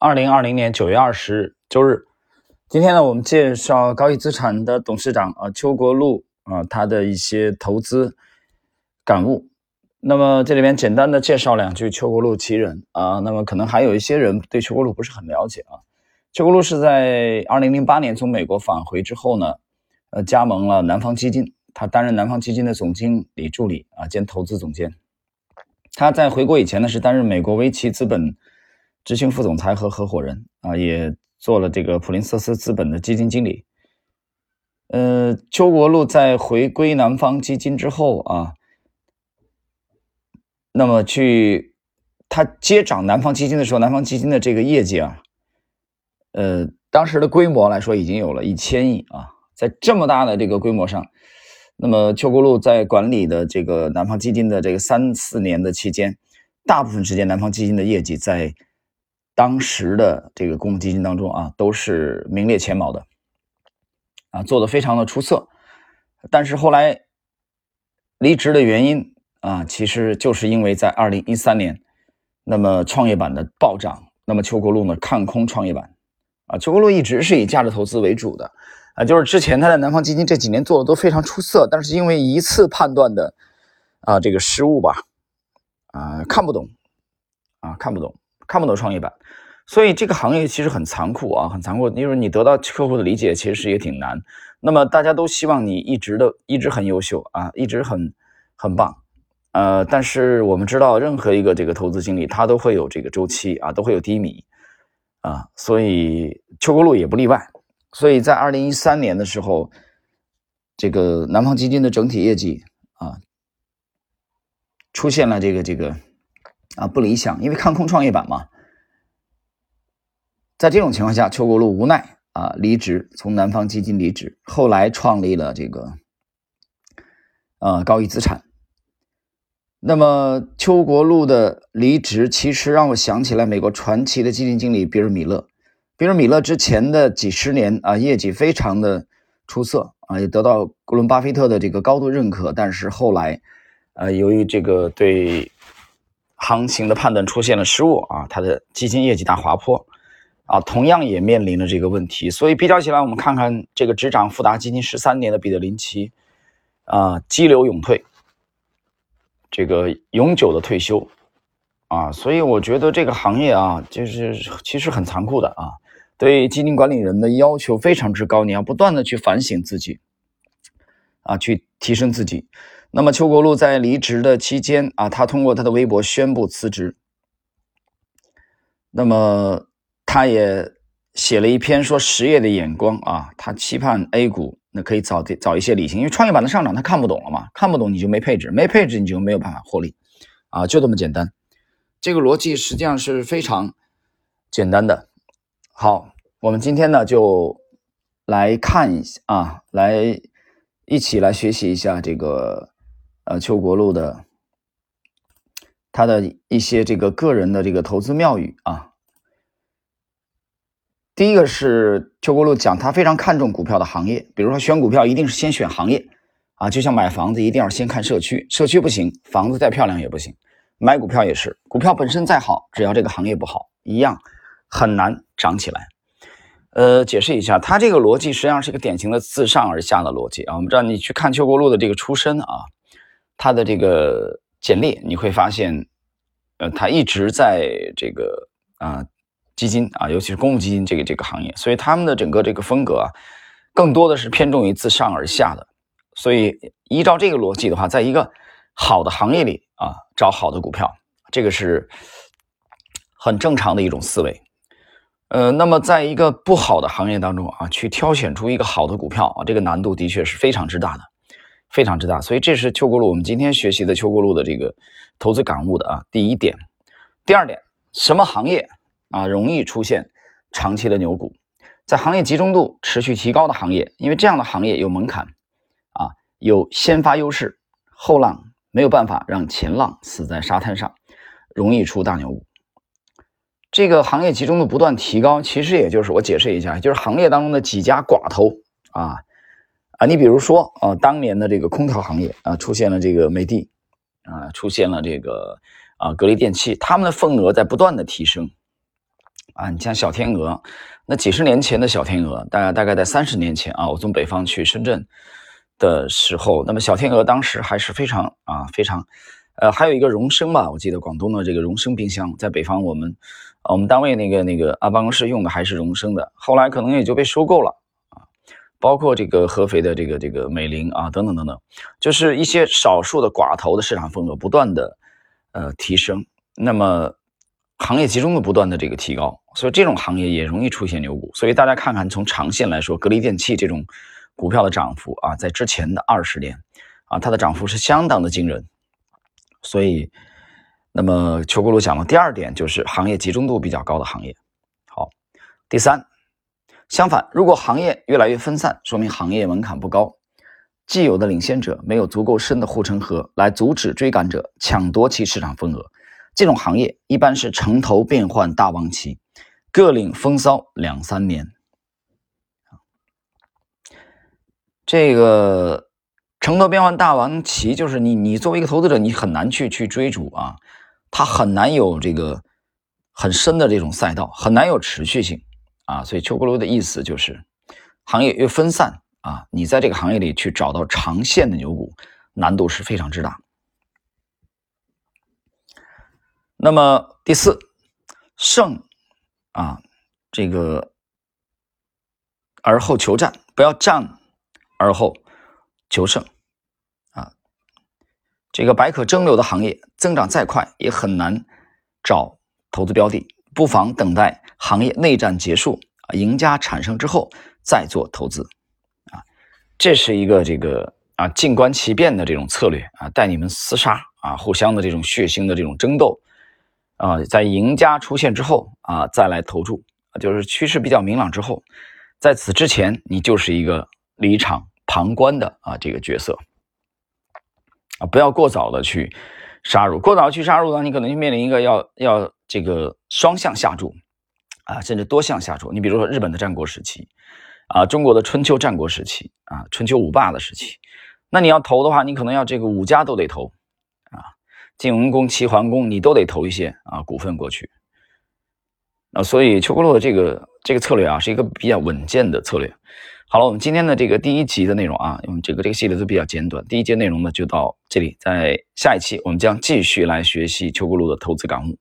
二零二零年九月二十日周日，今天呢，我们介绍高毅资产的董事长啊邱国禄啊他的一些投资感悟。那么这里边简单的介绍两句邱国禄其人啊。那么可能还有一些人对邱国禄不是很了解啊。邱国禄是在二零零八年从美国返回之后呢，呃，加盟了南方基金，他担任南方基金的总经理助理啊兼投资总监。他在回国以前呢，是担任美国维奇资本。执行副总裁和合伙人啊，也做了这个普林瑟斯资本的基金经理。呃，邱国禄在回归南方基金之后啊，那么去他接掌南方基金的时候，南方基金的这个业绩啊，呃，当时的规模来说已经有了一千亿啊，在这么大的这个规模上，那么邱国禄在管理的这个南方基金的这个三四年的期间，大部分时间南方基金的业绩在。当时的这个公募基金当中啊，都是名列前茅的，啊，做的非常的出色。但是后来离职的原因啊，其实就是因为在二零一三年，那么创业板的暴涨，那么邱国禄呢看空创业板，啊，邱国禄一直是以价值投资为主的，啊，就是之前他在南方基金这几年做的都非常出色，但是因为一次判断的啊这个失误吧，啊，看不懂，啊，看不懂。看不懂创业板，所以这个行业其实很残酷啊，很残酷。因为你得到客户的理解，其实也挺难。那么大家都希望你一直的一直很优秀啊，一直很很棒。呃，但是我们知道，任何一个这个投资经理，他都会有这个周期啊，都会有低迷啊。所以邱国路也不例外。所以在二零一三年的时候，这个南方基金的整体业绩啊，出现了这个这个。啊，不理想，因为看空创业板嘛。在这种情况下，邱国禄无奈啊，离职，从南方基金离职，后来创立了这个呃高毅资产。那么邱国禄的离职，其实让我想起来美国传奇的基金经理比尔米勒。比尔米勒之前的几十年啊，业绩非常的出色啊，也得到哥伦巴菲特的这个高度认可。但是后来，呃，由于这个对行情的判断出现了失误啊，它的基金业绩大滑坡啊，同样也面临了这个问题。所以比较起来，我们看看这个执掌富达基金十三年的彼得林奇啊，激流勇退，这个永久的退休啊。所以我觉得这个行业啊，就是其实很残酷的啊，对基金管理人的要求非常之高，你要不断的去反省自己啊，去提升自己。那么邱国禄在离职的期间啊，他通过他的微博宣布辞职。那么他也写了一篇说实业的眼光啊，他期盼 A 股那可以早点早一些理性，因为创业板的上涨他看不懂了嘛，看不懂你就没配置，没配置你就没有办法获利啊，就这么简单。这个逻辑实际上是非常简单的。好，我们今天呢就来看一下啊，来一起来学习一下这个。呃，邱国禄的他的一些这个个人的这个投资妙语啊，第一个是邱国禄讲他非常看重股票的行业，比如说选股票一定是先选行业啊，就像买房子一定要先看社区，社区不行，房子再漂亮也不行，买股票也是，股票本身再好，只要这个行业不好，一样很难涨起来。呃，解释一下，他这个逻辑实际上是一个典型的自上而下的逻辑啊。我们知道你去看邱国禄的这个出身啊。他的这个简历你会发现，呃，他一直在这个啊基金啊，尤其是公募基金这个这个行业，所以他们的整个这个风格啊，更多的是偏重于自上而下的。所以依照这个逻辑的话，在一个好的行业里啊，找好的股票，这个是很正常的一种思维。呃，那么在一个不好的行业当中啊，去挑选出一个好的股票啊，这个难度的确是非常之大的。非常之大，所以这是邱国路我们今天学习的邱国路的这个投资感悟的啊第一点。第二点，什么行业啊容易出现长期的牛股？在行业集中度持续提高的行业，因为这样的行业有门槛啊，有先发优势，后浪没有办法让前浪死在沙滩上，容易出大牛股。这个行业集中度不断提高，其实也就是我解释一下，就是行业当中的几家寡头啊。啊，你比如说，啊，当年的这个空调行业啊，出现了这个美的，啊，出现了这个啊，格力电器，他们的份额在不断的提升，啊，你像小天鹅，那几十年前的小天鹅，大概大概在三十年前啊，我从北方去深圳的时候，那么小天鹅当时还是非常啊非常，呃，还有一个荣升吧，我记得广东的这个荣升冰箱，在北方我们我们单位那个那个啊办公室用的还是荣升的，后来可能也就被收购了，包括这个合肥的这个这个美菱啊等等等等，就是一些少数的寡头的市场份额不断的呃提升，那么。行业集中的不断的这个提高，所以这种行业也容易出现牛股。所以大家看看，从长线来说，格力电器这种股票的涨幅啊，在之前的二十年啊，它的涨幅是相当的惊人。所以，那么邱国鲁讲的第二点就是行业集中度比较高的行业。好，第三，相反，如果行业越来越分散，说明行业门槛不高，既有的领先者没有足够深的护城河来阻止追赶者抢夺其市场份额。这种行业一般是城头变换大王旗，各领风骚两三年。这个城头变换大王旗，就是你你作为一个投资者，你很难去去追逐啊，它很难有这个很深的这种赛道，很难有持续性啊。所以邱国罗的意思就是，行业越分散啊，你在这个行业里去找到长线的牛股，难度是非常之大。那么第四，胜啊，这个而后求战，不要战而后求胜啊。这个百舸争流的行业增长再快，也很难找投资标的，不妨等待行业内战结束啊，赢家产生之后再做投资啊。这是一个这个啊静观其变的这种策略啊，带你们厮杀啊，互相的这种血腥的这种争斗。啊，在赢家出现之后啊，再来投注，就是趋势比较明朗之后，在此之前，你就是一个离场旁观的啊这个角色啊，不要过早的去杀入，过早去杀入呢，你可能就面临一个要要这个双向下注啊，甚至多项下注。你比如说日本的战国时期啊，中国的春秋战国时期啊，春秋五霸的时期，那你要投的话，你可能要这个五家都得投。啊晋文公、齐桓公，你都得投一些啊股份过去，啊，所以邱国洛的这个这个策略啊，是一个比较稳健的策略。好了，我们今天的这个第一集的内容啊，我们这个这个系列都比较简短，第一节内容呢就到这里，在下一期我们将继续来学习邱国洛的投资感悟。